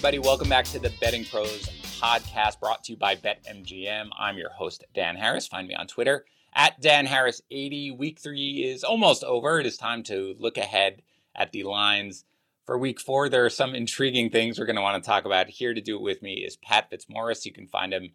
everybody. Welcome back to the Betting Pros podcast brought to you by BetMGM. I'm your host, Dan Harris. Find me on Twitter at Dan Harris80. Week three is almost over. It is time to look ahead at the lines for week four. There are some intriguing things we're going to want to talk about. Here to do it with me is Pat Fitzmaurice. You can find him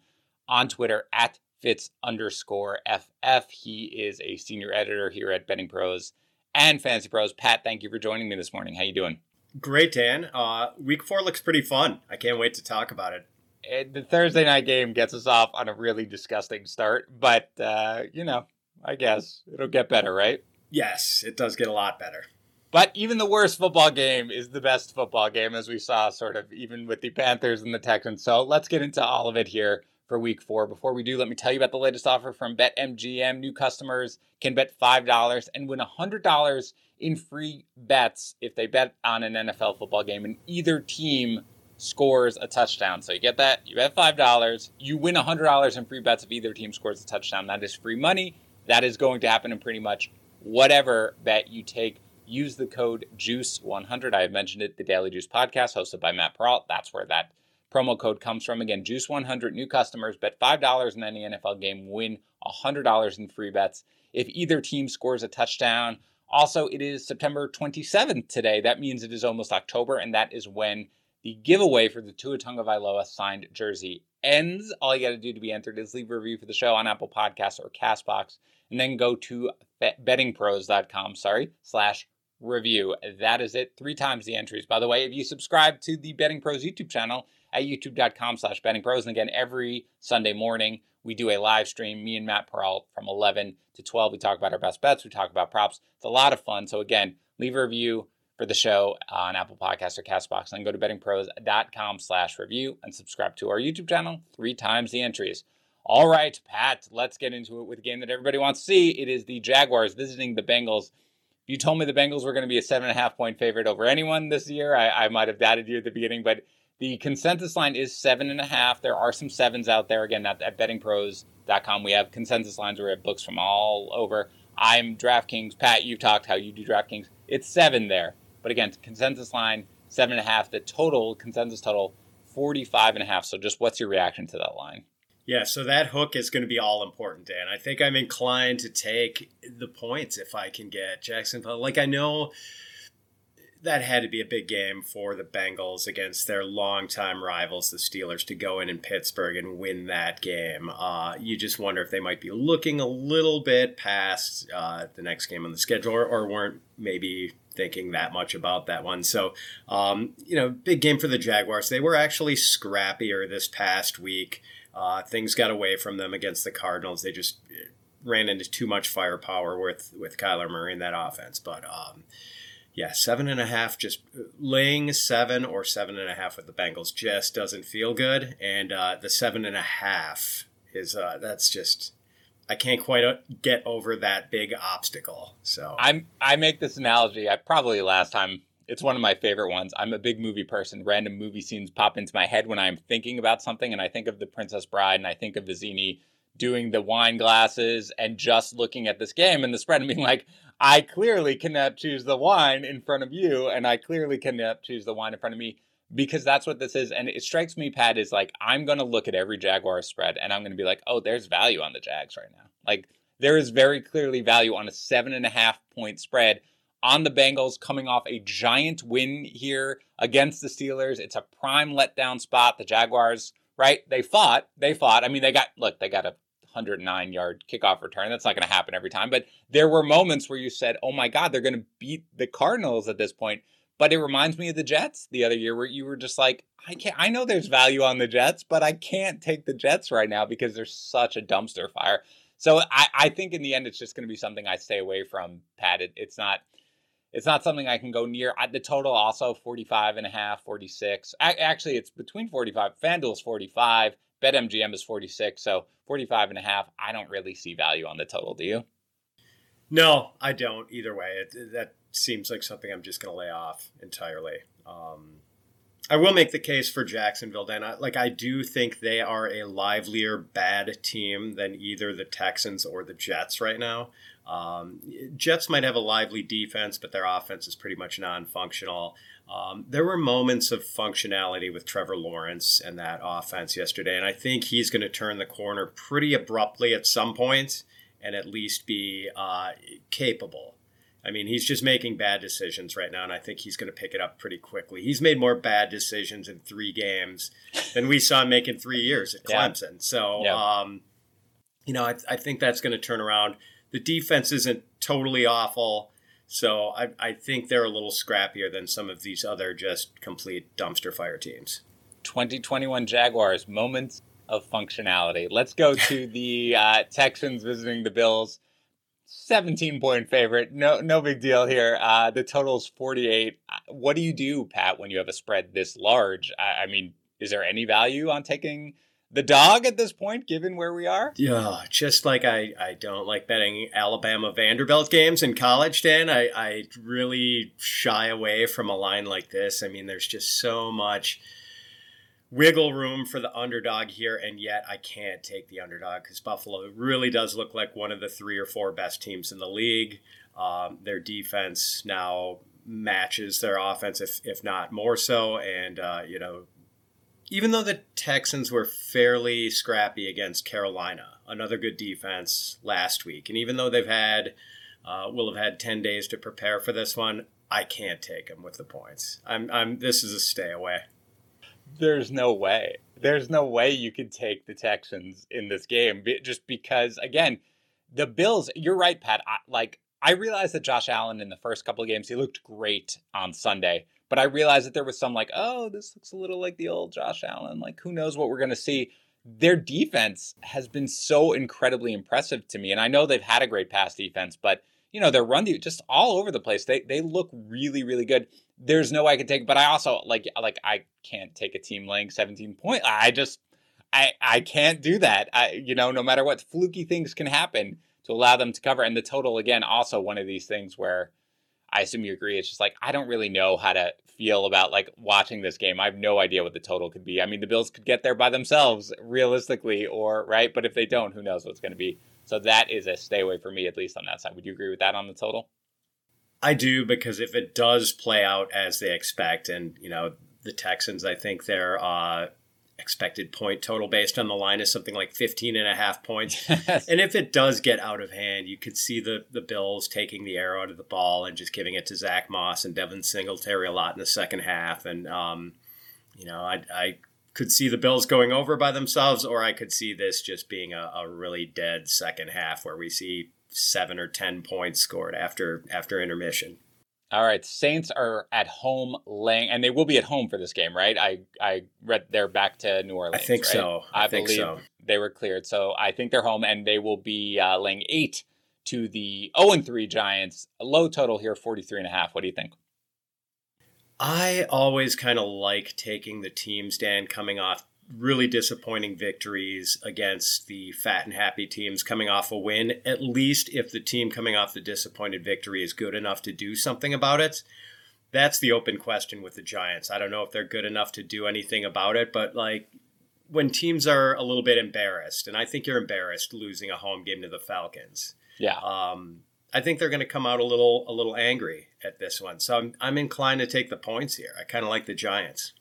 on Twitter at Fitz underscore FF. He is a senior editor here at Betting Pros and Fantasy Pros. Pat, thank you for joining me this morning. How you doing? Great, Dan. Uh, week four looks pretty fun. I can't wait to talk about it. it. The Thursday night game gets us off on a really disgusting start, but uh, you know, I guess it'll get better, right? Yes, it does get a lot better. But even the worst football game is the best football game, as we saw, sort of, even with the Panthers and the Texans. So let's get into all of it here for week four. Before we do, let me tell you about the latest offer from BetMGM. New customers can bet $5 and win $100 in free bets if they bet on an NFL football game and either team scores a touchdown. So you get that, you bet $5, you win $100 in free bets if either team scores a touchdown. That is free money. That is going to happen in pretty much whatever bet you take. Use the code JUICE100. I have mentioned it, the Daily Juice podcast hosted by Matt Perrault. That's where that promo code comes from. Again, Juice100 new customers bet $5 in any NFL game, win $100 in free bets if either team scores a touchdown. Also, it is September 27th today. That means it is almost October, and that is when the giveaway for the Tua Tagovailoa signed jersey ends. All you got to do to be entered is leave a review for the show on Apple Podcasts or Castbox, and then go to bettingpros.com, sorry, slash review. That is it. Three times the entries. By the way, if you subscribe to the Betting Pros YouTube channel at youtube.com slash bettingpros, and again, every Sunday morning, we do a live stream, me and Matt Perrault from 11 to 12. We talk about our best bets, we talk about props. It's a lot of fun. So, again, leave a review for the show on Apple Podcasts or Castbox, and then go to bettingpros.com slash review and subscribe to our YouTube channel. Three times the entries. All right, Pat, let's get into it with a game that everybody wants to see. It is the Jaguars visiting the Bengals. You told me the Bengals were going to be a seven and a half point favorite over anyone this year, I, I might have doubted you at the beginning, but the consensus line is seven and a half. There are some sevens out there. Again, at, at bettingpros.com, we have consensus lines where we have books from all over. I'm DraftKings. Pat, you've talked how you do DraftKings. It's seven there. But again, consensus line, seven and a half. The total, consensus total, 45 and a half. So just what's your reaction to that line? Yeah, so that hook is going to be all important, Dan. I think I'm inclined to take the points if I can get Jacksonville. Like, I know that had to be a big game for the Bengals against their longtime rivals, the Steelers, to go in in Pittsburgh and win that game. Uh, you just wonder if they might be looking a little bit past uh, the next game on the schedule or, or, weren't maybe thinking that much about that one. So, um, you know, big game for the Jaguars. They were actually scrappier this past week. Uh, things got away from them against the Cardinals. They just ran into too much firepower with with Kyler Murray in that offense. But um, yeah, seven and a half, just laying seven or seven and a half with the Bengals just doesn't feel good. And uh, the seven and a half is uh, that's just I can't quite uh, get over that big obstacle. So I'm I make this analogy. I probably last time. It's one of my favorite ones. I'm a big movie person. Random movie scenes pop into my head when I'm thinking about something, and I think of the Princess Bride, and I think of Vizzini doing the wine glasses and just looking at this game and the spread and being like, I clearly cannot choose the wine in front of you, and I clearly cannot choose the wine in front of me because that's what this is. And it strikes me, Pat, is like I'm going to look at every Jaguar spread and I'm going to be like, oh, there's value on the Jags right now. Like there is very clearly value on a seven and a half point spread on the Bengals coming off a giant win here against the Steelers. It's a prime letdown spot. The Jaguars, right? They fought. They fought. I mean, they got look. They got a 109 yard kickoff return. That's not going to happen every time. But there were moments where you said, oh my God, they're going to beat the Cardinals at this point. But it reminds me of the Jets the other year where you were just like, I can't, I know there's value on the Jets, but I can't take the Jets right now because there's such a dumpster fire. So I, I think in the end, it's just going to be something I stay away from, Pat. It, it's not, it's not something I can go near. The total also 45 and a half, 46. Actually, it's between 45. FanDuel's 45. BetMGM is 46, so 45 and a half. I don't really see value on the total, do you? No, I don't either way. It, that seems like something I'm just going to lay off entirely. Um, I will make the case for Jacksonville, Dan. I, like I do think they are a livelier bad team than either the Texans or the Jets right now. Um, Jets might have a lively defense, but their offense is pretty much non-functional. Um, there were moments of functionality with Trevor Lawrence and that offense yesterday, and I think he's going to turn the corner pretty abruptly at some point and at least be uh, capable. I mean, he's just making bad decisions right now, and I think he's going to pick it up pretty quickly. He's made more bad decisions in three games than we saw him make in three years at Clemson. Yeah. So, yeah. Um, you know, I, I think that's going to turn around. The defense isn't totally awful. So I, I think they're a little scrappier than some of these other just complete dumpster fire teams. 2021 Jaguars, moments of functionality. Let's go to the uh, Texans visiting the Bills. 17 point favorite. No, no big deal here. Uh, the total's 48. Uh, what do you do, Pat, when you have a spread this large? I, I mean, is there any value on taking the dog at this point, given where we are? Yeah, just like I, I don't like betting Alabama Vanderbilt games in college, Dan. I, I really shy away from a line like this. I mean, there's just so much wiggle room for the underdog here, and yet I can't take the underdog because Buffalo really does look like one of the three or four best teams in the league. Um, their defense now matches their offense, if, if not more so, and, uh, you know, even though the Texans were fairly scrappy against Carolina, another good defense last week, and even though they've had, uh, will have had ten days to prepare for this one, I can't take them with the points. I'm, I'm. This is a stay away. There's no way. There's no way you could take the Texans in this game, just because again, the Bills. You're right, Pat. I, like I realized that Josh Allen in the first couple of games he looked great on Sunday but I realized that there was some like, oh, this looks a little like the old Josh Allen. Like, who knows what we're going to see? Their defense has been so incredibly impressive to me. And I know they've had a great pass defense, but you know, their run just all over the place. They they look really, really good. There's no way I could take, but I also like like I can't take a team laying 17 point. I just I I can't do that. I you know, no matter what fluky things can happen to allow them to cover. And the total again, also one of these things where I assume you agree. It's just like I don't really know how to feel about like watching this game. I have no idea what the total could be. I mean, the Bills could get there by themselves realistically, or right, but if they don't, who knows what's going to be. So that is a stay away for me, at least on that side. Would you agree with that on the total? I do because if it does play out as they expect, and you know the Texans, I think they're uh, expected point total based on the line is something like 15 and a half points. Yes. And if it does get out of hand, you could see the, the Bills taking the arrow out of the ball and just giving it to Zach Moss and Devin Singletary a lot in the second half. And, um, you know, I, I could see the Bills going over by themselves, or I could see this just being a, a really dead second half where we see seven or 10 points scored after after intermission. All right, Saints are at home laying, and they will be at home for this game, right? I I read they're back to New Orleans. I think right? so. I, I think believe so. They were cleared, so I think they're home, and they will be uh, laying eight to the 0 and 3 Giants. A low total here, 43 and a half. What do you think? I always kind of like taking the teams, Dan, coming off really disappointing victories against the fat and happy teams coming off a win, at least if the team coming off the disappointed victory is good enough to do something about it. That's the open question with the Giants. I don't know if they're good enough to do anything about it, but like when teams are a little bit embarrassed, and I think you're embarrassed losing a home game to the Falcons. Yeah. Um, I think they're going to come out a little a little angry at this one. So I'm I'm inclined to take the points here. I kind of like the Giants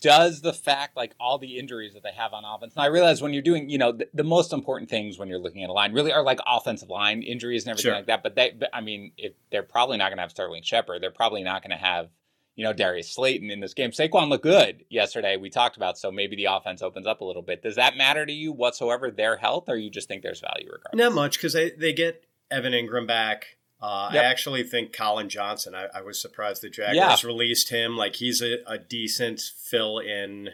does the fact like all the injuries that they have on offense. And i realize when you're doing you know the, the, most important things when you're looking at a line really are like offensive line injuries and everything sure. like that but they but, i mean if they're probably not going to have sterling shepard they're probably not going to have you know darius slayton in this game. Saquon looked good yesterday we talked about so maybe the offense opens up a little bit. Does that matter to you whatsoever their health or you just think there's value regardless? Not much because they, they get evan Engram back uh, yep. I actually think Collin Johnson. I, I was surprised the Jaguars yeah. released him. Like he's a, a decent fill-in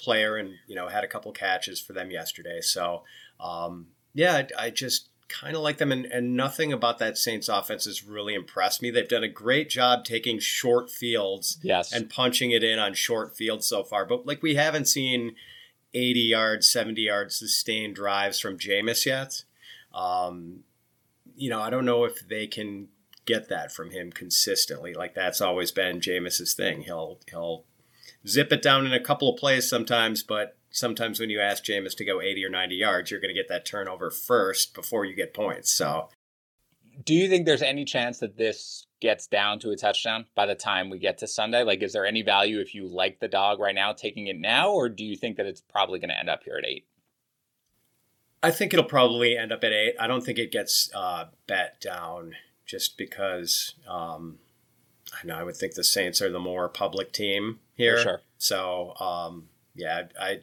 player, and you know had a couple catches for them yesterday. So um, yeah, I, I just kind of like them, and, and nothing about that Saints offense has really impressed me. They've done a great job taking short fields, yes. and punching it in on short fields so far. But like we haven't seen eighty yards, seventy yards sustained drives from Jameis yet. Um, you know, I don't know if they can get that from him consistently. Like that's always been Jameis's thing. He'll he'll zip it down in a couple of plays sometimes, but sometimes when you ask Jameis to go 80 or 90 yards, you're going to get that turnover first before you get points. So, do you think there's any chance that this gets down to a touchdown by the time we get to Sunday? Like, is there any value if you like the dog right now taking it now, or do you think that it's probably going to end up here at eight? I think it'll probably end up at eight. I don't think it gets uh, bet down just because um, I know I would think the Saints are the more public team here. sure. So um, yeah, I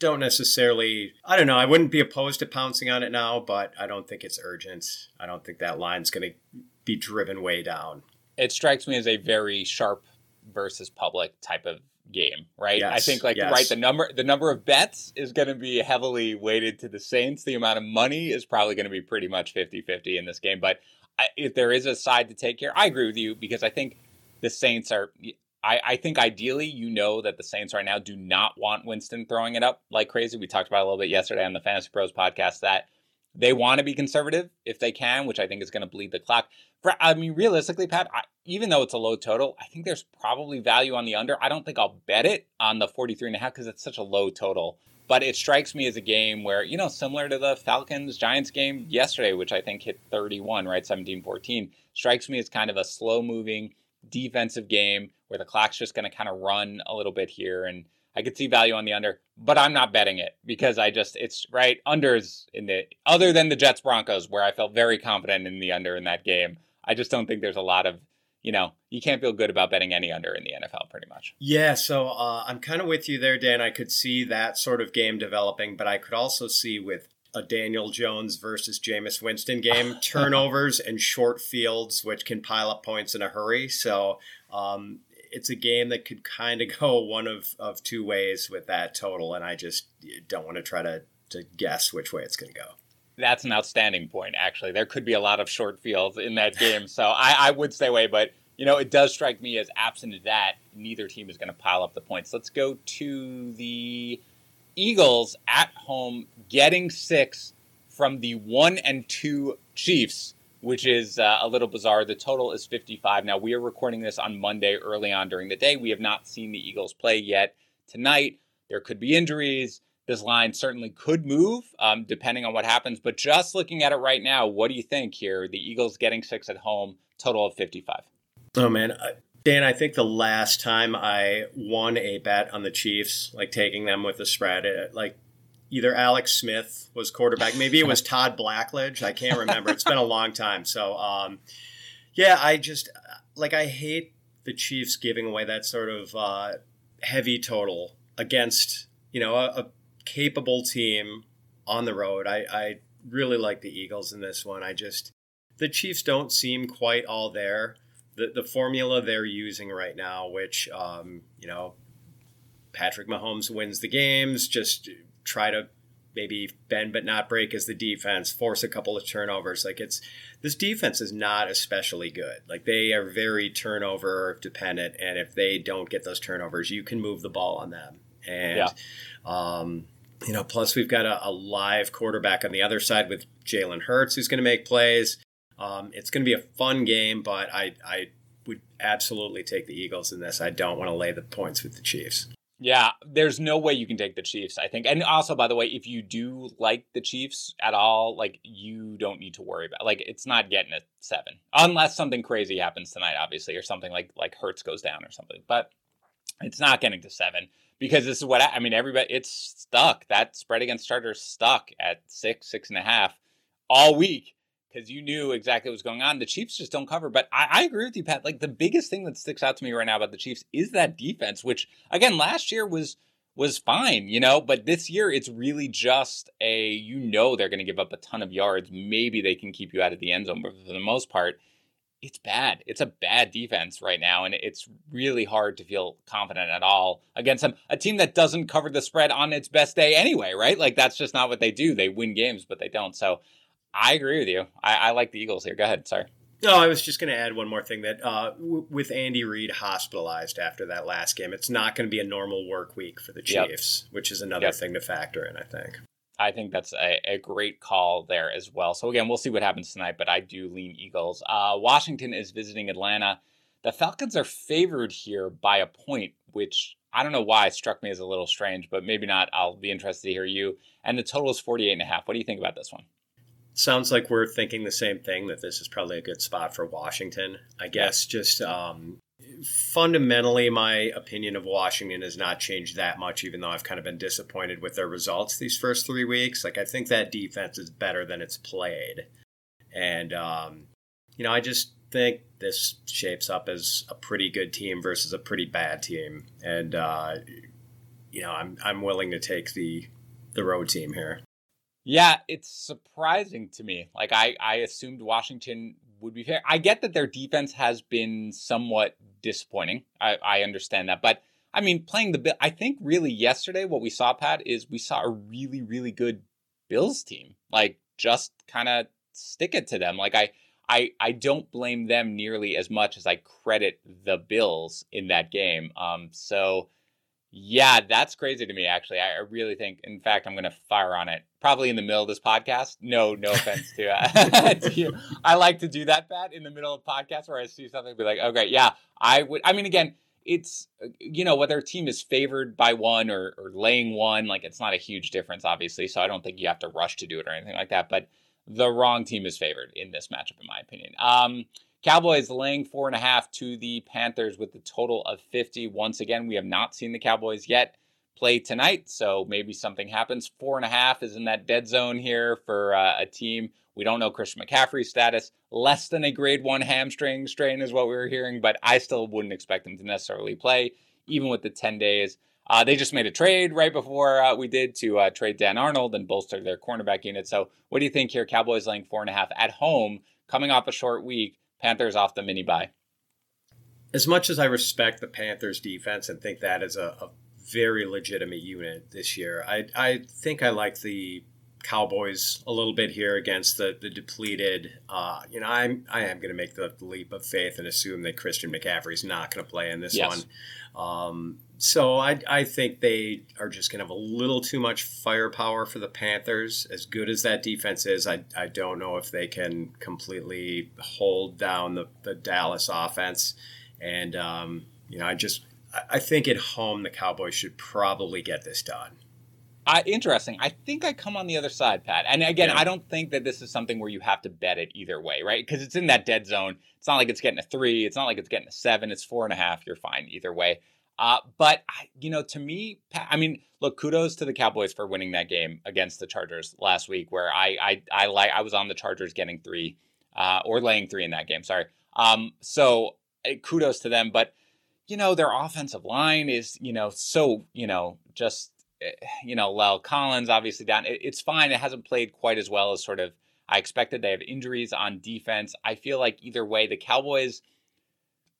don't necessarily. I don't know. I wouldn't be opposed to pouncing on it now, but I don't think it's urgent. I don't think that line's going to be driven way down. It strikes me as a very sharp versus public type of game, right? Yes, I think like yes. right the number the number of bets is going to be heavily weighted to the Saints. The amount of money is probably going to be pretty much 50-50 in this game, but I, if there is a side to take here, I agree with you because I think the Saints are I, I think ideally you know that the Saints right now do not want Winston throwing it up like crazy. We talked about a little bit yesterday on the Fantasy Pros podcast that they want to be conservative if they can, which I think is going to bleed the clock. I mean, realistically, Pat, I, even though it's a low total, I think there's probably value on the under. I don't think I'll bet it on the 43 and a half because it's such a low total. But it strikes me as a game where, you know, similar to the Falcons Giants game yesterday, which I think hit 31, right? 17 14, strikes me as kind of a slow moving defensive game where the clock's just going to kind of run a little bit here. And I could see value on the under, but I'm not betting it because I just it's right unders in the other than the Jets Broncos where I felt very confident in the under in that game. I just don't think there's a lot of you know you can't feel good about betting any under in the NFL pretty much. Yeah, so uh, I'm kind of with you there, Dan. I could see that sort of game developing, but I could also see with a Daniel Jones versus Jameis Winston game, turnovers and short fields, which can pile up points in a hurry. So um, it's a game that could kind of go one of, of two ways with that total, and I just don't want to try to, to guess which way it's going to go. That's an outstanding point, actually. There could be a lot of short fields in that game, so I, I would stay away, but you know, it does strike me as absent of that, neither team is going to pile up the points. Let's go to the Eagles at home getting six from the one and two Chiefs, which is uh, a little bizarre. The total is 55. Now, we are recording this on Monday early on during the day. We have not seen the Eagles play yet tonight. There could be injuries. This line certainly could move um, depending on what happens. But just looking at it right now, what do you think here? The Eagles getting six at home, total of 55. Oh, man. Dan, I think the last time I won a bet on the Chiefs, like taking them with the spread, it, like either Alex Smith was quarterback, maybe it was Todd Blackledge. I can't remember. It's been a long time. So, um, yeah, I just like I hate the Chiefs giving away that sort of uh, heavy total against you know a, a, capable team on the road. I, I really like the Eagles in this one. I just the Chiefs don't seem quite all there the, the formula they're using right now, which, um, you know, Patrick Mahomes wins the games, just try to maybe bend but not break as the defense, force a couple of turnovers. Like it's this defense is not especially good. Like they are very turnover dependent, and if they don't get those turnovers, you can move the ball on them. And yeah. um, you know, plus we've got a, a, live quarterback on the other side with Jalen Hurts who's going to make plays. Um, it's going to be a fun game, but I, I would absolutely take the Eagles in this. I don't want to lay the points with the Chiefs. Yeah, there's no way you can take the Chiefs, I think. And also, by the way, if you do like the Chiefs at all, like you don't need to worry about like it's not getting a seven. Unless something crazy happens tonight, obviously, or something like like Hurts goes down or something. But it's not getting to seven because this is what I, I mean, everybody it's stuck. That spread against starters stuck at six, six and a half all week because you knew exactly what was going on. The Chiefs just don't cover. But I, I, agree with you, Pat. Like the biggest thing that sticks out to me right now about the Chiefs is that defense, which again last year was was fine, you know, but this year it's really just a you know they're going to give up a ton of yards. Maybe they can keep you out of the end zone, but for the most part, it's bad. It's a bad defense right now, and it's really hard to feel confident at all against them. A team that doesn't cover the spread on its best day anyway, right? Like that's just not what they do. They win games, but they don't. So I agree with you. I, I like the Eagles here. Go ahead. Sorry. No, I was just going to add one more thing that uh, w- with Andy Reid hospitalized after that last game, it's not going to be a normal work week for the Chiefs, yep. which is another yep. thing to factor in, I think. I think that's a, a, great call there as well. So, again, we'll see what happens tonight, but I do lean Eagles. Uh, Washington is visiting Atlanta. The Falcons are favored here by a point, which I don't know why it struck me as a little strange, but maybe not. I'll be interested to hear you. And the total is 48 and a half. What do you think about this one? Sounds like we're thinking the same thing that this is probably a good spot for Washington. I guess just um, fundamentally, my opinion of Washington has not changed that much, even though I've kind of been disappointed with their results these first three weeks. Like, I think that defense is better than it's played. And, um, you know, I just think this shapes up as a pretty good team versus a pretty bad team. And, uh, you know, I'm, I'm willing to take the, the road team here. Yeah, it's surprising to me. Like I, I assumed Washington would be fair. I get that their defense has been somewhat disappointing. I, I understand that, but I mean, playing the Bill, I think really yesterday what we saw, Pat, is we saw a really, really good Bills team. Like just kind of stick it to them. Like I, I, I don't blame them nearly as much as I credit the Bills in that game. Um, so yeah, that's crazy to me. Actually, I, really think. In fact, I'm going to fire on it probably in the middle of this podcast. No, no offense to, uh, to you. I like to do that, Pat, in the middle of podcasts where I see something, be like, okay, yeah, I would. I mean, again, it's uh, you know whether a team is favored by one or, or laying one, like it's not a huge difference, obviously. So I don't think you have to rush to do it or anything like that. But the wrong team is favored in this matchup, in my opinion. Um, Cowboys laying four and a half to the Panthers with the total of 50. Once again, we have not seen the Cowboys yet play tonight, so maybe something happens. Four and a half is in that dead zone here for uh, a team. We don't know Christian McCaffrey's status. Less than a grade one hamstring strain is what we were hearing, but I still wouldn't expect him to necessarily play, even with the 10 days. Uh, they just made a trade right before uh, we did to uh, trade Dan Arnold and bolster their cornerback unit. So, what do you think here? Cowboys laying four and a half at home, coming off a short week. Panthers off the mini bye. As much as I respect the Panthers defense and think that is a, a very legitimate unit this year, I, I think I like the Cowboys a little bit here against the the depleted. Uh, you know, I'm I am going to make the leap of faith and assume that Christian McCaffrey is not going to play in this yes. one. Um, so I, I think they are just going to have a little too much firepower for the Panthers. As good as that defense is, I, I don't know if they can completely hold down the, the Dallas offense. And, um, you know, I just I think at home the Cowboys should probably get this done. Uh, interesting. I think I come on the other side, Pat. And again, yeah. I don't think that this is something where you have to bet it either way, right? Because it's in that dead zone. It's not like it's getting a three. It's not like it's getting a seven. It's four and a half. You're fine either way. Uh, but you know, to me, Pat, I mean, look, kudos to the Cowboys for winning that game against the Chargers last week, where I I I like I was on the Chargers getting three, uh, or laying three in that game. Sorry. Um, so eh, kudos to them, but you know, their offensive line is you know so you know just Eh, you know La'el Collins obviously down. It, it's fine. It hasn't played quite as well as sort of I expected. They have injuries on defense. I feel like either way, the Cowboys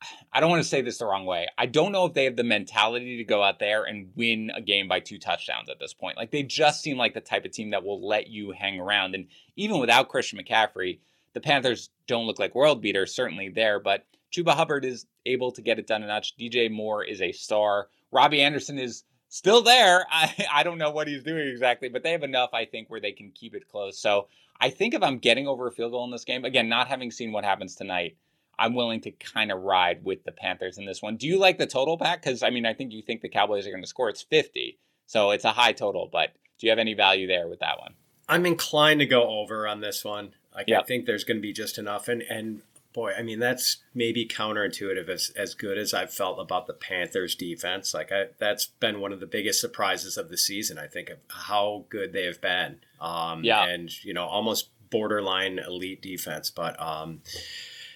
I don't want to say this the wrong way. I don't know if they have the mentality to go out there and win a game by two touchdowns at this point. Like they just seem like the type of team that will let you hang around. And even without Christian McCaffrey, the Panthers don't look like world beaters, certainly there, but Chuba Hubbard is able to get it done a notch. DJ Moore is a star. Robbie Anderson is still there. I, I don't know what he's doing exactly, but they have enough, I think, where they can keep it close. So I think if I'm getting over a field goal in this game, again, not having seen what happens tonight, I'm willing to kind of ride with the Panthers in this one. Do you like the total back? Because I mean, I think you think the Cowboys are going to score. It's 50, so it's a high total. But do you have any value there with that one? I'm inclined to go over on this one. Like yep. I think there's going to be just enough, and and boy, I mean that's maybe counterintuitive as as good as I've felt about the Panthers defense. Like I, that's been one of the biggest surprises of the season. I think of how good they have been. Um, yeah, and you know almost borderline elite defense, but um,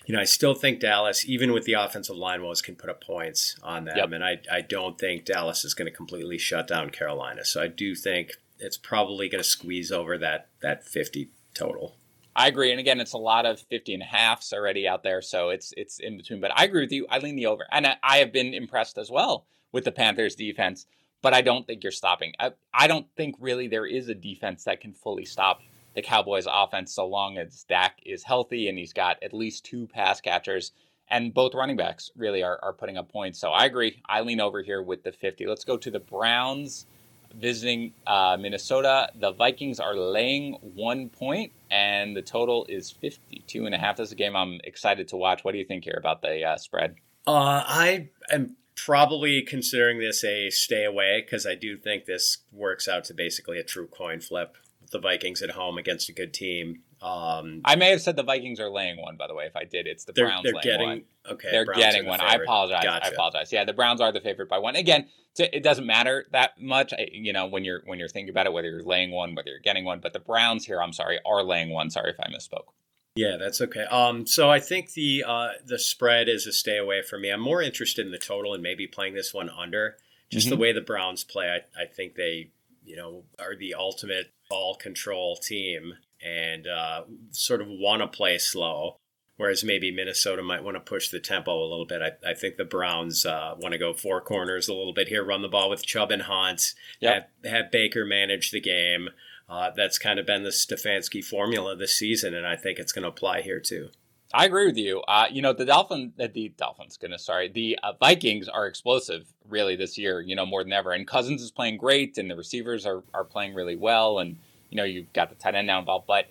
you know, I still think Dallas, even with the offensive line woes, can put up points on them. Yep. And I, I don't think Dallas is going to completely shut down Carolina. So I do think it's probably going to squeeze over that that 50 total. I agree. And again, it's a lot of 50 and a halfs already out there. So it's it's in between. But I agree with you. I lean the over. And I, I have been impressed as well with the Panthers defense. But I don't think you're stopping. I, I don't think really there is a defense that can fully stop the Cowboys offense so long as Dak is healthy and he's got at least two pass catchers. And both running backs really are, are putting up points. So I agree. I lean over here with the 50. Let's go to the Browns visiting uh, Minnesota. The Vikings are laying one point, and the total is 52 and a half. This is a game I'm excited to watch. What do you think here about the uh, spread? Uh, I am probably considering this a stay away because I do think this works out to basically a true coin flip. The Vikings at home against a good team. Um, I may have said the Vikings are laying one, by the way. If I did, it's the they're, Browns they're laying getting one. okay. They're Browns getting the one. I apologize. Gotcha. I apologize. Yeah, the Browns are the favorite by one. Again, it doesn't matter that much. You know, when you're when you're thinking about it, whether you're laying one, whether you're getting one. But the Browns here, I'm sorry, are laying one. Sorry if I misspoke. Yeah, that's okay. Um, so I think the uh, the spread is a stay away for me. I'm more interested in the total and maybe playing this one under. Just the Mhm. way the Browns play, I, I think they, you know, are the ultimate ball control team and uh, sort of want to play slow. Whereas maybe Minnesota might want to push the tempo a little bit. I, I think the Browns uh, want to go four corners a little bit here, run the ball with Chubb and Hunt, Yep. have, have Baker manage the game. Uh, that's kind of been the Stefanski formula this season, and I think it's going to apply here too. I agree with you. Uh, you know, the Dolphins, uh, the Dolphins, goodness, sorry, the uh, Vikings are explosive really this year. You know, more than ever. And Cousins is playing great, and the receivers are are playing really well, and you know, you've got the tight end now involved. But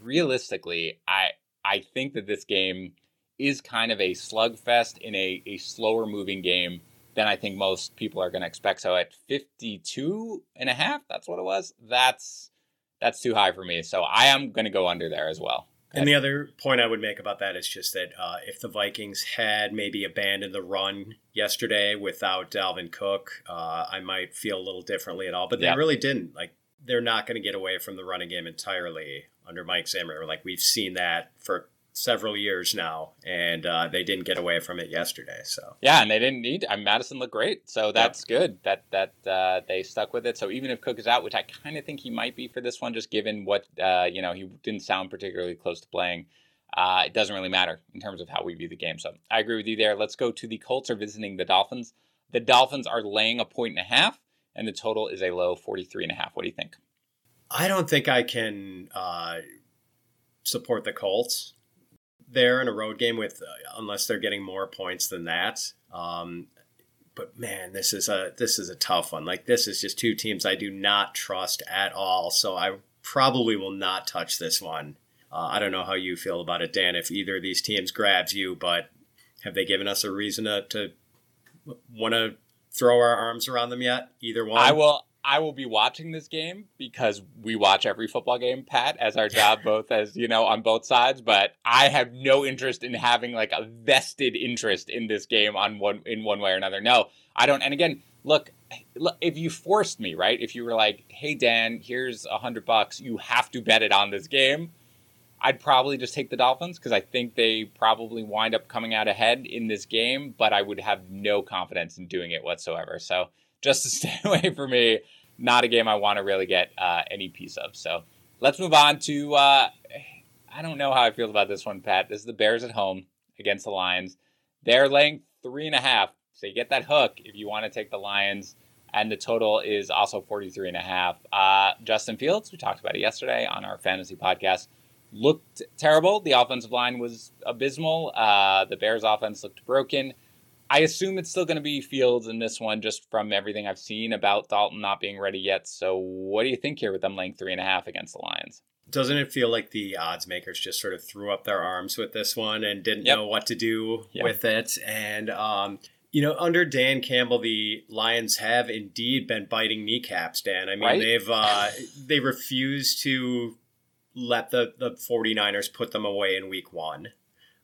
realistically, I I think that this game is kind of a slugfest in a a slower moving game than I think most people are going to expect. So at 52 and a half, that's what it was. That's that's too high for me. So I am going to go under there as well. And the other point I would make about that is just that uh, if the Vikings had maybe abandoned the run yesterday without Dalvin Cook, uh, I might feel a little differently at all. But they Yeah. really didn't. Like they're not going to get away from the running game entirely under Mike Zimmer. Like we've seen that for several years now, and uh, they didn't get away from it yesterday. So Yeah, and they didn't need. I mean, Mattison looked great, so that's good that that uh, they stuck with it. So even if Cook is out, which I kind of think he might be for this one, just given what uh, you know, he didn't sound particularly close to playing. Uh, it doesn't really matter in terms of how we view the game. So I agree with you there. Let's go to the Colts are visiting the Dolphins. The Dolphins are laying a point and a half, and the total is a low 43 and a half. What do you think? I don't think I can uh, support the Colts there in a road game with uh, unless they're getting more points than that. Um, but man, this is a this is a tough one. Like this is just two teams I do not trust at all. So I probably will not touch this one. Uh, I don't know how you feel about it, Dan. If either of these teams grabs you, but have they given us a reason to, to want to throw our arms around them yet? Either one. I will. I will be watching this game because we watch every football game, Pat, as our job, both as you know, on both sides. But I have no interest in having like a vested interest in this game on one in one way or another. No, I don't. And again, look, look if you forced me, right? If you were like, "Hey, Dan, here's a hundred bucks. You have to bet it on this game." I'd probably just take the Dolphins because I think they probably wind up coming out ahead in this game, but I would have no confidence in doing it whatsoever. So just to stay away from me, not a game I want to really get uh, any piece of. So let's move on to. Uh, I don't know how I feel about this one, Pat. This is the Bears at home against the Lions. They're laying three and a half. So you get that hook if you want to take the Lions. And the total is also 43 and a half. Uh, Justin Fields, we talked about it yesterday on our fantasy podcast looked terrible. The offensive line was abysmal. Uh, the Bears' offense looked broken. I assume it's still going to be Fields in this one, just from everything I've seen about Dalton not being ready yet. So, what do you think here with them laying three and a half against the Lions? Doesn't it feel like the odds makers just sort of threw up their arms with this one and didn't Yep. know what to do Yep. with it? And, um, you know, under Dan Campbell, the Lions have indeed been biting kneecaps, Dan. I mean, Right? they've, uh, they refuse to let the, the 49ers put them away in week one.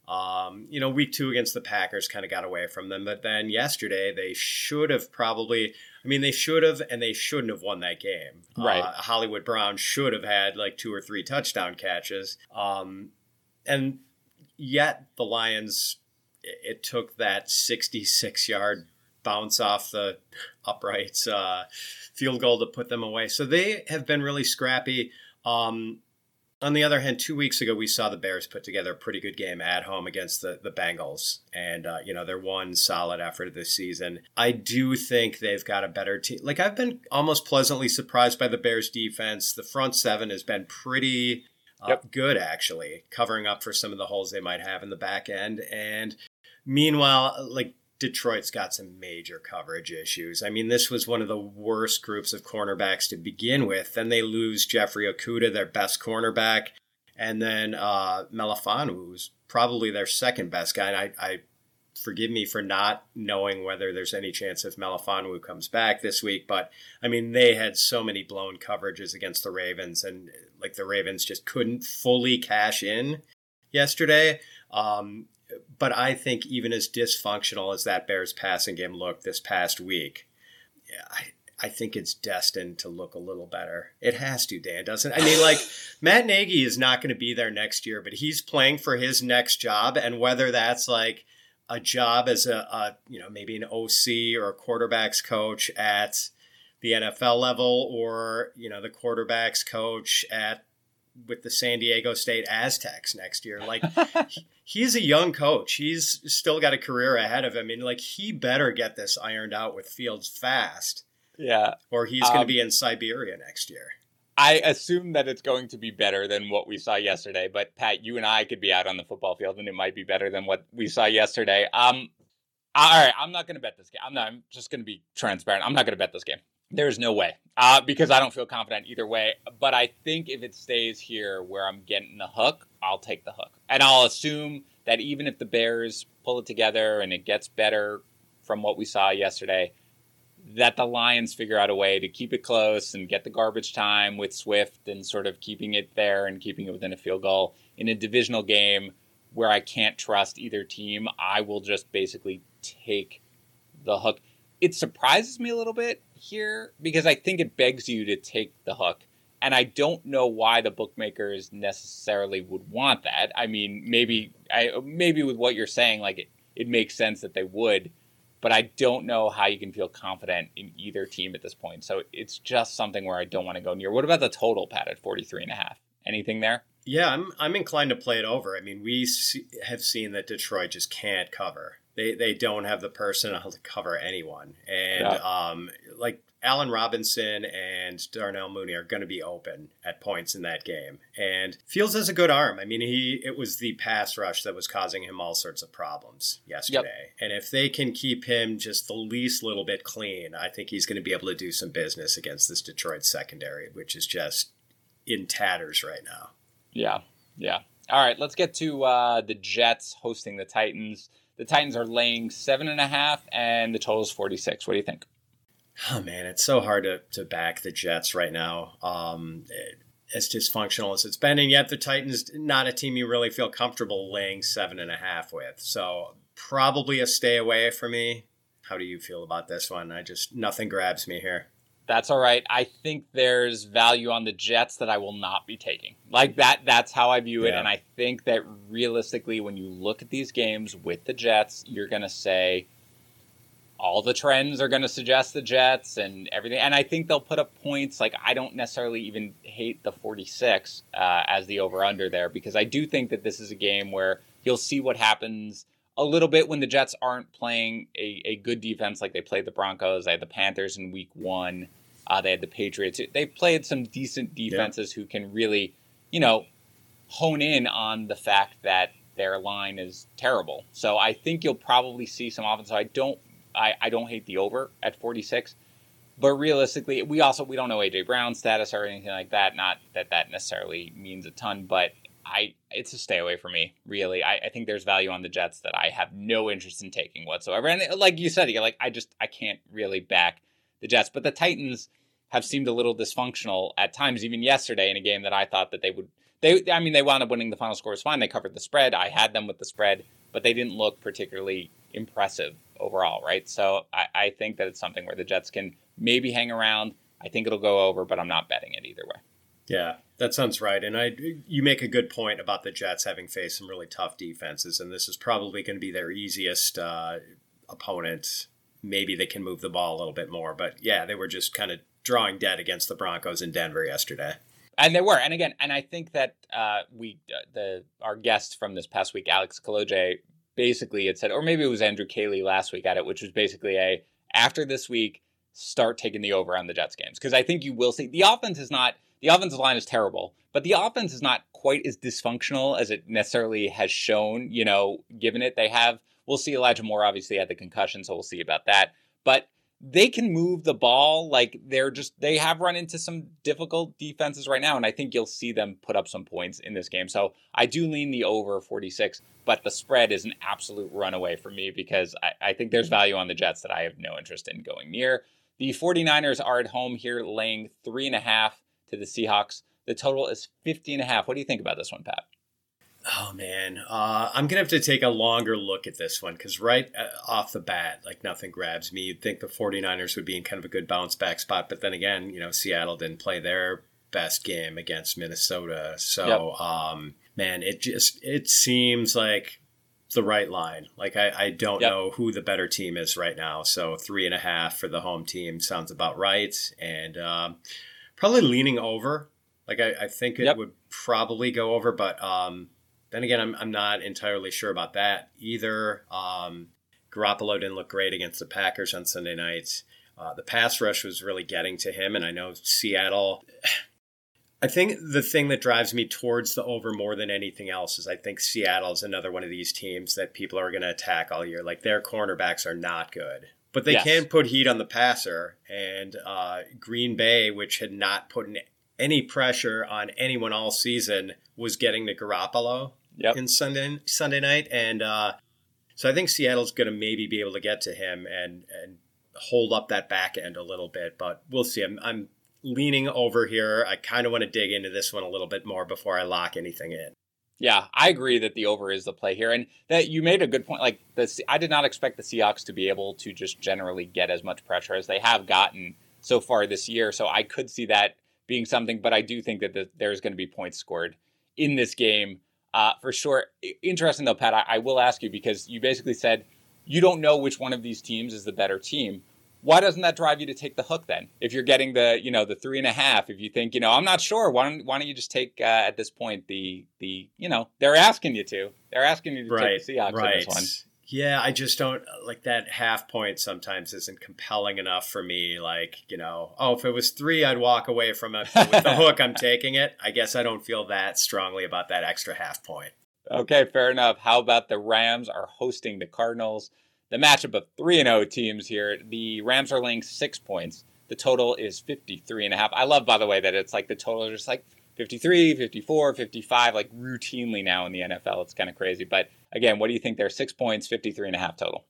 Um, you know, week two against the Packers kind of got away from them, but then yesterday they should have probably. I mean, they should have and they shouldn't have won that game. Right. Uh, Hollywood Brown should have had like two or three touchdown catches. Um, and yet the Lions, it, took that 66 yard bounce off the uprights uh, field goal to put them away. So they have been really scrappy. Um, on the other hand, two weeks ago, we saw the Bears put together a pretty good game at home against the, the Bengals. And, uh, you know, their one solid effort this season. I do think they've got a better team. Like, I've been almost pleasantly surprised by the Bears' defense. The front seven has been pretty uh, Yep. good, actually, covering up for some of the holes they might have in the back end. And meanwhile, like, Detroit's got some major coverage issues. I mean, this was one of the worst groups of cornerbacks to begin with. Then they lose Jeffrey Okudah, their best cornerback, and then uh, Melifonwu, who's probably their second best guy. And I, I forgive me for not knowing whether there's any chance if Melifonwu comes back this week, but I mean they had so many blown coverages against the Ravens, and like the Ravens just couldn't fully cash in yesterday. Um, but I think even as dysfunctional as that Bears passing game looked this past week, yeah, I, I think it's destined to look a little better. It has to, Dan, doesn't it? I mean, like, Matt Nagy is not going to be there next year, but he's playing for his next job. And whether that's like a job as a, a you know, maybe an OC or a quarterbacks coach at the NFL level or, you know, the quarterbacks coach at with the San Diego State Aztecs next year. Like he, he's a young coach. He's still got a career ahead of him. and like he better get this ironed out with Fields fast yeah. Or he's going to um, be in Siberia next year. I assume that it's going to be better than what we saw yesterday. But Pat, you and I could be out on the football field, and it might be better than what we saw yesterday. Um, all right, I'm not going to bet this game. I'm not. I'm just going to be transparent. I'm not going to bet this game. There's no way, uh, because I don't feel confident either way. But I think if it stays here where I'm getting the hook, I'll take the hook, and I'll assume that even if the Bears pull it together and it gets better from what we saw yesterday, that the Lions figure out a way to keep it close and get the garbage time with Swift and sort of keeping it there and keeping it within a field goal in a divisional game where I can't trust either team, I will just basically take the hook. It surprises me a little bit here because I think it begs you to take the hook. And I don't know why the bookmakers necessarily would want that. I mean, maybe I maybe with what you're saying, like it, it makes sense that they would but I don't know how you can feel confident in either team at this point. So it's just something where I don't want to go near. What about the total, Pat, at 43 and a half? Anything there? Yeah, I'm, I'm inclined to play it over. I mean, we see, have seen that Detroit just can't cover. They, they don't have the personnel to cover anyone. And yeah. um, like Allen Robinson and Darnell Mooney are going to be open at points in that game. And Fields has a good arm. I mean, he it was the pass rush that was causing him all sorts of problems yesterday. Yep. And if they can keep him just the least little bit clean, I think he's going to be able to do some business against this Detroit secondary, which is just in tatters right now. Yeah. Yeah. All right, let's get to uh, the Jets hosting the Titans. The Titans are laying seven and a half, and the total is 46. What do you think? Oh man, it's so hard to, to back the Jets right now. Um, it, as dysfunctional as it's been, and yet the Titans not a team you really feel comfortable laying seven and a half with. So probably a stay away for me. How do you feel about this one? I just nothing grabs me here. That's all right. I think there's value on the Jets that I will not be taking. Like that that's how I view it yeah. and I think that realistically when you look at these games with the Jets, you're going to say all the trends are going to suggest the Jets and everything. And I think they'll put up points. Like, I don't necessarily even hate the 46 uh, as the over under there because I do think that this is a game where you'll see what happens a little bit when the Jets aren't playing a, a good defense like they played the Broncos. They had the Panthers in week one, uh, they had the Patriots. They played some decent defenses yeah. who can really, you know, hone in on the fact that their line is terrible. So I think you'll probably see some offense. So I don't I, I don't hate the over at 46. But realistically, we also we don't know AJ Brown's status or anything like that. Not that that necessarily means a ton, but I it's a stay away for me. Really, I, I think there's value on the Jets that I have no interest in taking whatsoever. And uh, like you said, you're like I just I can't really back the Jets. But the Titans have seemed a little dysfunctional at times, even yesterday in a game that I thought that they would. They I mean they wound up winning. The final score was fine. They covered the spread. I had them with the spread, but they didn't look particularly impressive overall, right? So I, I think that it's something where the Jets can maybe hang around. I think it'll go over, but I'm not betting it either way. Yeah, that sounds right. And I, you make a good point about the Jets having faced some really tough defenses, and this is probably going to be their easiest uh, opponent. Maybe they can move the ball a little bit more, but yeah, they were just kind of drawing dead against the Broncos in Denver yesterday. And they were, and again, and I think that uh, we, uh, the our guest from this past week, Alex Kaloje, basically it said, or maybe it was Andrew Caley last week at it, which was basically a after this week, start taking the over on the Jets games because I think you will see the offense is not the offensive line is terrible, but the offense is not quite as dysfunctional as it necessarily has shown. You know, given it they have, we'll see Elijah Moore obviously had the concussion, so we'll see about that. But they can move the ball. Like they're just they have run into some difficult defenses right now, and I think you'll see them put up some points in this game. So I do lean the over 46, but the spread is an absolute runaway for me because I, I think there's value on the Jets that I have no interest in going near. The 49ers are at home here, laying three and a half to the Seahawks. The total is 50 and a half. What do you think about this one, Pat? Oh man, uh, I'm gonna have to take a longer look at this one because right uh, off the bat, like nothing grabs me. You'd think the 49ers would be in kind of a good bounce back spot, but then again, you know, Seattle didn't play their best game against Minnesota, so yep. um, man, it just it seems like the right line. Like I, I don't yep. know who the better team is right now, so three and a half for the home team sounds about right, and um, probably leaning over. Like I, I think it yep. would probably go over, but um, then again, I'm, I'm not entirely sure about that either. Um, Garoppolo didn't look great against the Packers on Sunday night. Uh, the pass rush was really getting to him, and I know Seattle. I think the thing that drives me towards the over more than anything else is I think Seattle is another one of these teams that people are going to attack all year. Like their cornerbacks are not good, but they yes. can put heat on the passer. And uh, Green Bay, which had not put any pressure on anyone all season, was getting to Garoppolo yep. in Sunday Sunday night, and uh, so I think Seattle's going to maybe be able to get to him and and hold up that back end a little bit, but we'll see. I'm, I'm leaning over here. I kind of want to dig into this one a little bit more before I lock anything in. Yeah, I agree that the over is the play here, and that you made a good point. Like I did not expect the Seahawks to be able to just generally get as much pressure as they have gotten so far this year. So I could see that being something, but I do think that the, there's going to be points scored in this game uh, for sure. Interesting though, Pat. I, I will ask you because you basically said you don't know which one of these teams is the better team. Why doesn't that drive you to take the hook then? If you're getting the you know the three and a half, if you think you know I'm not sure, why don't why don't you just take uh, at this point the the you know they're asking you to they're asking you to right, take the Seahawks right. in this one. Yeah, I just don't like that half point sometimes isn't compelling enough for me. Like, you know, oh, if it was three, I'd walk away from it. But with the hook, I'm taking it. I guess I don't feel that strongly about that extra half point. Okay, fair enough. How about the Rams are hosting the Cardinals? The matchup of 3 and 0 teams here. The Rams are laying six points. The total is 53 and a half. I love, by the way, that it's like the total is just like 53, 54, 55, like routinely now in the NFL. It's kind of crazy. But again, what do you think there? Six points, 53 and a half total.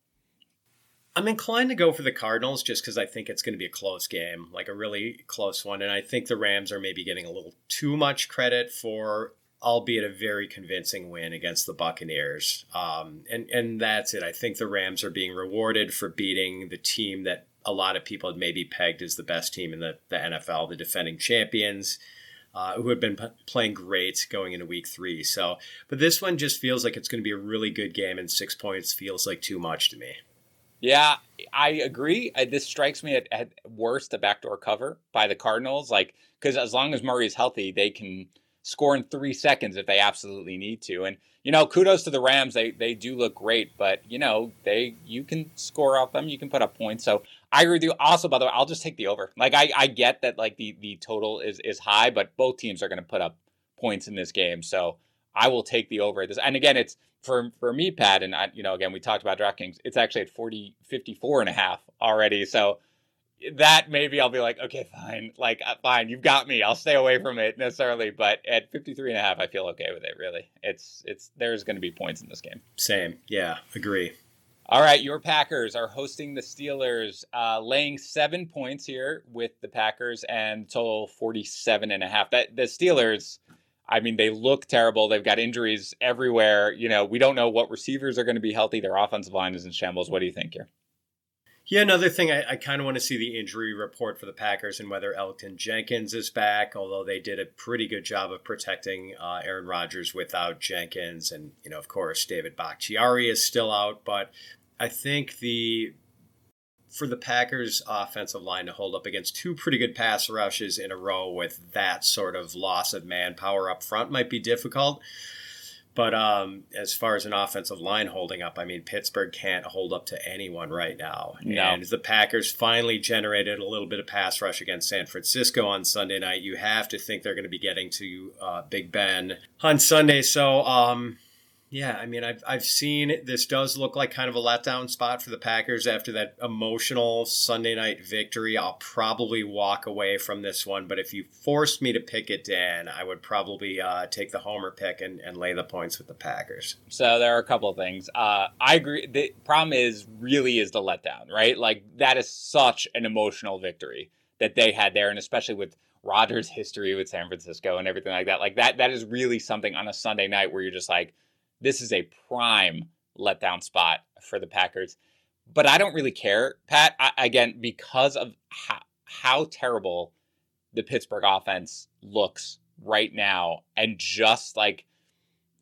I'm inclined to go for the Cardinals just because I think it's going to be a close game, like a really close one. And I think the Rams are maybe getting a little too much credit for, albeit a very convincing win against the Buccaneers. Um, and, and that's it. I think the Rams are being rewarded for beating the team that a lot of people had maybe pegged as the best team in the, the NFL, the defending champions uh, who have been p- playing great going into week three. So, but this one just feels like it's going to be a really good game, and six points feels like too much to me. Yeah, I agree. this strikes me at, at worst a backdoor cover by the Cardinals. Like, because as long as Murray is healthy, they can score in three seconds if they absolutely need to. And you know, kudos to the Rams. They they do look great, but you know, they you can score off them, you can put up points. So I agree with you. Also, by the way, I'll just take the over. Like I, I get that like the the total is is high, but both teams are going to put up points in this game. So I will take the over. At this and again, it's for for me, Pat, and I, you know, again, we talked about DraftKings. It's actually at 40, 54 and a half already. So that maybe I'll be like, okay, fine, like uh, fine, you've got me. I'll stay away from it necessarily, but at 53 and a half, I feel okay with it. Really, it's it's there's going to be points in this game. Same, yeah, agree. All right, your Packers are hosting the Steelers, uh, laying seven points here with the Packers and total 47 and a half. That the Steelers, I mean, they look terrible. They've got injuries everywhere. You know, we don't know what receivers are going to be healthy. Their offensive line is in shambles. What do you think here? Yeah, another thing I, I kind of want to see the injury report for the Packers and whether Elgton Jenkins is back. Although they did a pretty good job of protecting uh, Aaron Rodgers without Jenkins, and you know, of course, David Bakhtiari is still out. But I think the for the Packers offensive line to hold up against two pretty good pass rushes in a row with that sort of loss of manpower up front might be difficult. But um, as far as an offensive line holding up, I mean, Pittsburgh can't hold up to anyone right now. No. And the Packers finally generated a little bit of pass rush against San Francisco on Sunday night, you have to think they're going to be getting to uh, Big Ben on Sunday. So, um, Yeah, I mean, I've I've seen this does look like kind of a letdown spot for the Packers after that emotional Sunday night victory. I'll probably walk away from this one, but if you forced me to pick it, Dan, I would probably uh, take the homer pick and, and lay the points with the Packers. So there are a couple of things. Uh, I agree. The problem is really is the letdown, right? Like that is such an emotional victory that they had there, and especially with Rodgers' history with San Francisco and everything like that. Like that that is really something on a Sunday night where you're just like this is a prime letdown spot for the Packers. But I don't really care, Pat. I, again, because of how, how terrible the Pittsburgh offense looks right now, and just like,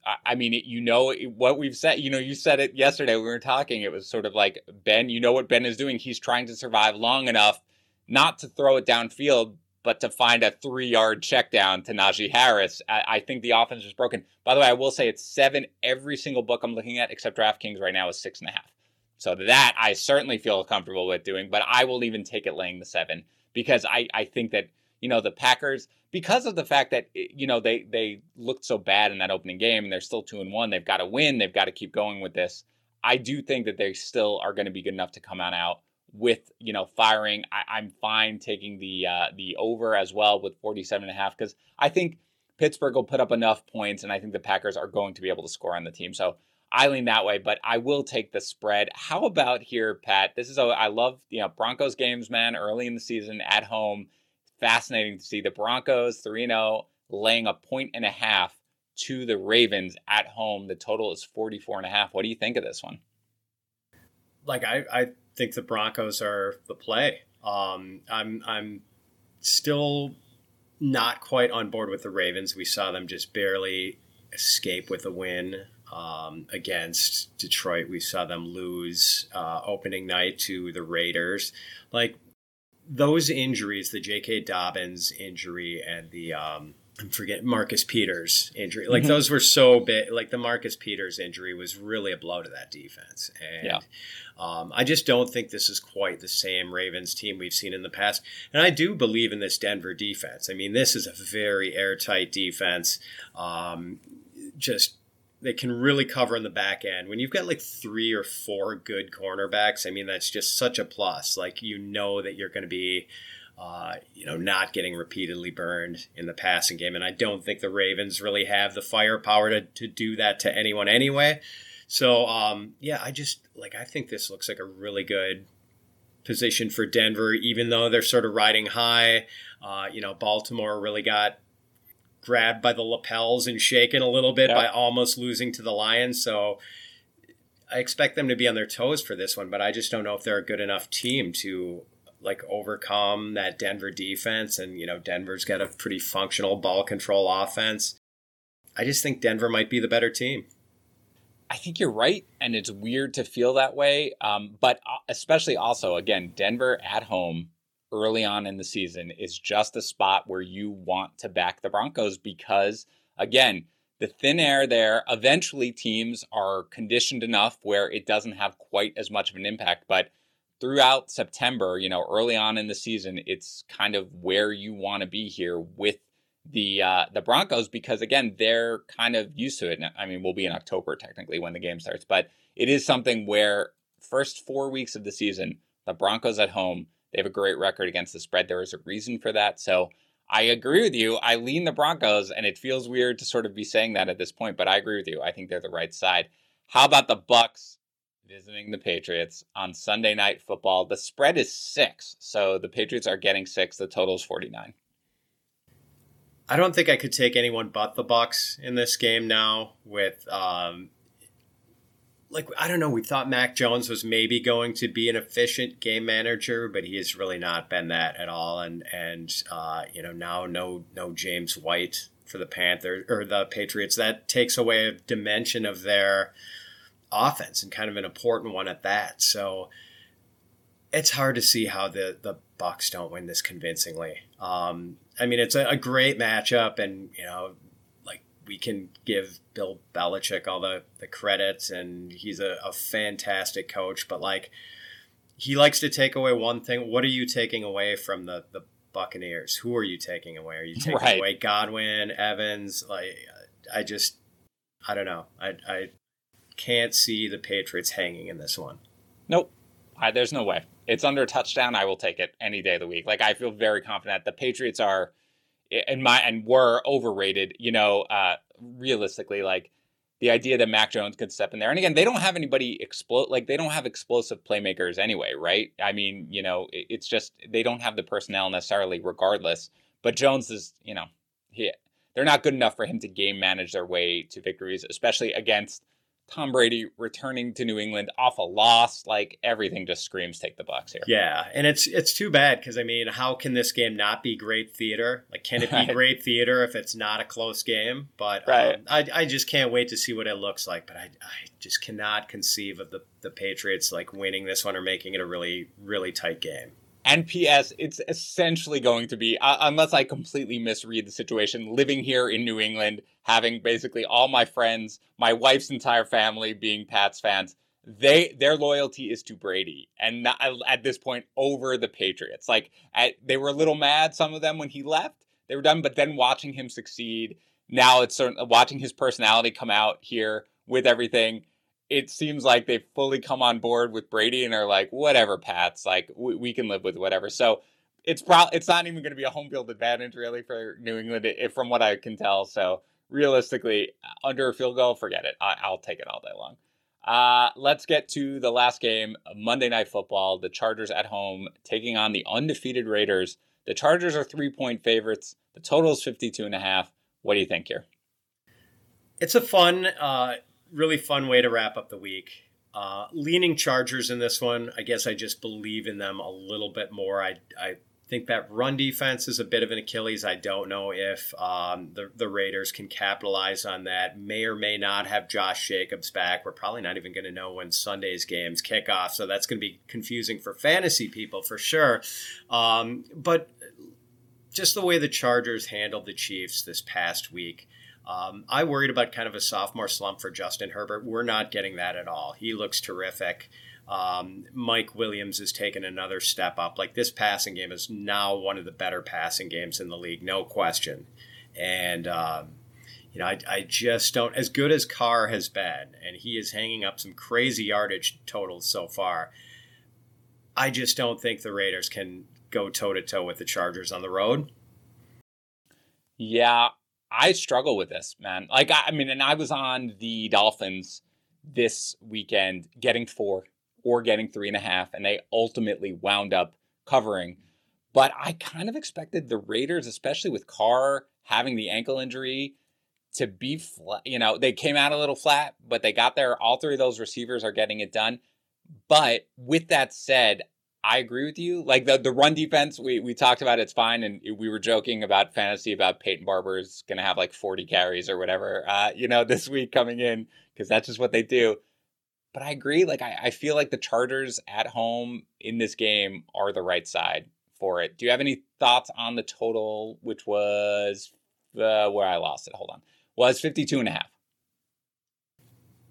I, I mean, you know what we've said. You know, you said it yesterday we were talking. It was sort of like Ben. You know what Ben is doing. He's trying to survive long enough not to throw it downfield, but to find a three yard check down to Najee Harris, I, I, think the offense is broken. By the way, I will say it's seven every single book I'm looking at, except DraftKings right now is six and a half. So that I certainly feel comfortable with doing, but I will even take it laying the seven because I, I think that, you know, the Packers, because of the fact that, eh, you know, they, they looked so bad in that opening game and they're still two and one, they've got to win, they've got to keep going with this. I do think that they still are going to be good enough to come on out with you know firing. I, am fine taking the uh, the over as well with 47 and a half because I think Pittsburgh will put up enough points, and I think the Packers are going to be able to score on the team. So I lean that way, but I will take the spread. How about here, Pat? This is a, I love you know Broncos games, man. Early in the season at home, fascinating to see the Broncos 3 0 laying a point and a half to the Ravens at home. The total is 44 and a half. What do you think of this one? Like I, I think the Broncos are the play. Um, I'm I'm still not quite on board with the Ravens. We saw them just barely escape with a win um, against Detroit. We saw them lose uh, opening night to the Raiders. Like those injuries, the J.K. Dobbins injury and the um, I'm forgetting Marcus Peters injury. Like mm-hmm. those were so big. Like the Marcus Peters injury was really a blow to that defense. And yeah. um, I just don't think this is quite the same Ravens team we've seen in the past. And I do believe in this Denver defense. I mean, this is a very airtight defense. Um, just they can really cover in the back end. When you've got like three or four good cornerbacks, I mean, that's just such a plus. Like you know that you're going to be uh, you know, not getting repeatedly burned in the passing game. And I don't think the Ravens really have the firepower to, to do that to anyone anyway. So, um, yeah, I just like, I think this looks like a really good position for Denver, even though they're sort of riding high. Uh, you know, Baltimore really got grabbed by the lapels and shaken a little bit yep. by almost losing to the Lions. So, I expect them to be on their toes for this one, but I just don't know if they're a good enough team to like overcome that Denver defense. And, you know, Denver's got a pretty functional ball control offense. I just think Denver might be the better team. I think you're right, and it's weird to feel that way. Um, but uh, especially also, again, Denver at home early on in the season is just a spot where you want to back the Broncos because, again, the thin air there, eventually teams are conditioned enough where it doesn't have quite as much of an impact. But throughout September, you know, early on in the season, it's kind of where you want to be here with the uh, the Broncos because again, they're kind of used to it. I mean, we'll be in October technically when the game starts, but it is something where first four weeks of the season, the Broncos at home, they have a great record against the spread. There is a reason for that. So I agree with you. I lean the Broncos, and it feels weird to sort of be saying that at this point, but I agree with you. I think they're the right side. How about the Bucs? Visiting the Patriots on Sunday Night Football. The spread is six, so the Patriots are getting six. The total is 49. I don't think I could take anyone but the Bucs in this game now. With um, like I don't know, we thought Mac Jones was maybe going to be an efficient game manager, but he has really not been that at all. And and uh, you know now no no James White for the Panthers or the Patriots. That takes away a dimension of their offense and kind of an important one at that. So it's hard to see how the the Bucs don't win this convincingly. Um, I mean, it's a, a, great matchup, and you know, like we can give Bill Belichick all the the credits, and he's a, a fantastic coach. But like, he likes to take away one thing. What are you taking away from the the Buccaneers? Who are you taking away? Are you taking right. away Godwin, Evans? Like, I just I don't know. I, I can't see the Patriots hanging in this one. Nope. I, there's no way. It's under a touchdown. I will take it any day of the week. Like I feel very confident. The Patriots are, in my and were overrated. You know, uh, realistically, like the idea that Mac Jones could step in there. And again, they don't have anybody explode like they don't have explosive playmakers anyway, right? I mean, you know, it, it's just they don't have the personnel necessarily, regardless. But Jones is, you know, he they're not good enough for him to game manage their way to victories, especially against Tom Brady returning to New England off a loss, like everything just screams take the Bucs here. Yeah, and it's it's too bad because I mean, how can this game not be great theater? Like, can it be great theater if it's not a close game? But right. um, I I just can't wait to see what it looks like. But I I just cannot conceive of the the Patriots like winning this one or making it a really really tight game. And P.S. It's essentially going to be, uh, unless I completely misread the situation, living here in New England, having basically all my friends, my wife's entire family being Pats fans. They their loyalty is to Brady, and not, at this point over the Patriots. Like at, they were a little mad, some of them when he left. They were done, but then watching him succeed, now it's certain, watching his personality come out here with everything it seems like they've fully come on board with Brady and are like, whatever, Pats, like we, we can live with whatever. So it's probably it's not even going to be a home field advantage really for New England, if, from what I can tell. So realistically, under a field goal, forget it. I, will take it all day long. Uh, let's get to the last game, Monday Night Football. The Chargers at home taking on the undefeated Raiders. The Chargers are three point favorites. The total is 52 and a half. What do you think here? It's a fun uh, really fun way to wrap up the week. Uh, leaning Chargers in this one. I guess I just believe in them a little bit more. I, I think that run defense is a bit of an Achilles. I don't know if um, the, the Raiders can capitalize on that. May or may not have Josh Jacobs back. We're probably not even going to know when Sunday's games kick off. So that's going to be confusing for fantasy people for sure. Um, but just the way the Chargers handled the Chiefs this past week. Um, I worried about kind of a sophomore slump for Justin Herbert. We're not getting that at all. He looks terrific. Um, Mike Williams has taken another step up. Like this passing game is now one of the better passing games in the league, no question. And um, you know, I, I just don't. As good as Carr has been, and he is hanging up some crazy yardage totals so far. I just don't think the Raiders can go toe to toe with the Chargers on the road. Yeah, I struggle with this, man. Like, I, I mean, and I was on the Dolphins this weekend getting four or getting three and a half, and they ultimately wound up covering. But I kind of expected the Raiders, especially with Carr having the ankle injury, to be flat. You know, they came out a little flat, but they got there. All three of those receivers are getting it done. But with that said, I agree with you. Like the the run defense, we we talked about it's fine, and we were joking about fantasy about Peyton Barber's going to have like forty carries or whatever, uh, you know, this week coming in because that's just what they do. But I agree. Like I, I feel like the Chargers at home in this game are the right side for it. Do you have any thoughts on the total, which was uh, where I lost it? Hold on, was 52 and a half.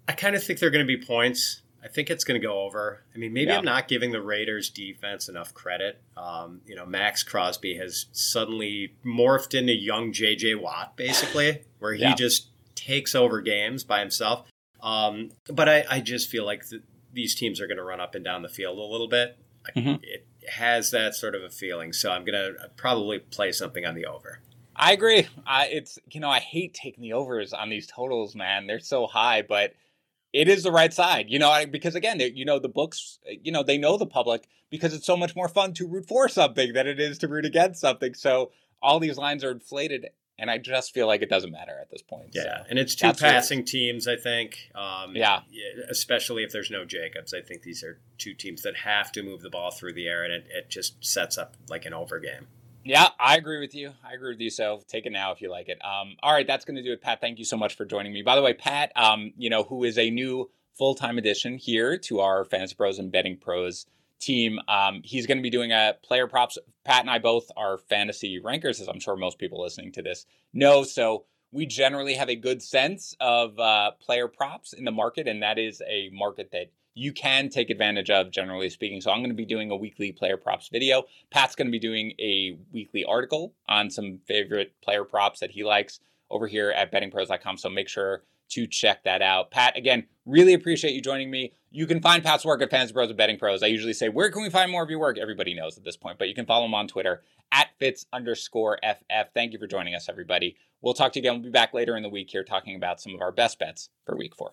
I kind of think they're going to be points. I think it's going to go over. I mean, maybe yeah. I'm not giving the Raiders defense enough credit. Um, you know, Maxx Crosby has suddenly morphed into young JJ Watt, basically, where he yeah. just takes over games by himself. Um, but I, I, just feel like the, these teams are going to run up and down the field a little bit. Mm-hmm. It has that sort of a feeling. So I'm going to probably play something on the over. I agree. I, it's you know I hate taking the overs on these totals, man. They're so high, but it is the right side, you know, because again, you know, the books, you know, they know the public because it's so much more fun to root for something than it is to root against something. So all these lines are inflated, and I just feel like it doesn't matter at this point. Yeah, so and it's two passing teams, I think. Um, yeah, especially if there's no Jacobs, I think these are two teams that have to move the ball through the air, and it, it just sets up like an over game. Yeah, I agree with you. I agree with you. So take it now if you like it. Um, all right, that's going to do it, Pat. Thank you so much for joining me. By the way, Pat, um, you know, who is a new full time addition here to our Fantasy Pros and Betting Pros team. Um, he's going to be doing a player props. Pat and I both are fantasy rankers, as I'm sure most people listening to this know. So we generally have a good sense of uh, player props in the market, and that is a market that you can take advantage of, generally speaking. So I'm going to be doing a weekly player props video. Pat's going to be doing a weekly article on some favorite player props that he likes over here at bettingpros.com. So make sure to check that out. Pat, again, really appreciate you joining me. You can find Pat's work at Fantasy Pros and Betting Pros. I usually say, where can we find more of your work? Everybody knows at this point, but you can follow him on Twitter at Fitz underscore FF. Thank you for joining us, everybody. We'll talk to you again. We'll be back later in the week here talking about some of our best bets for week four.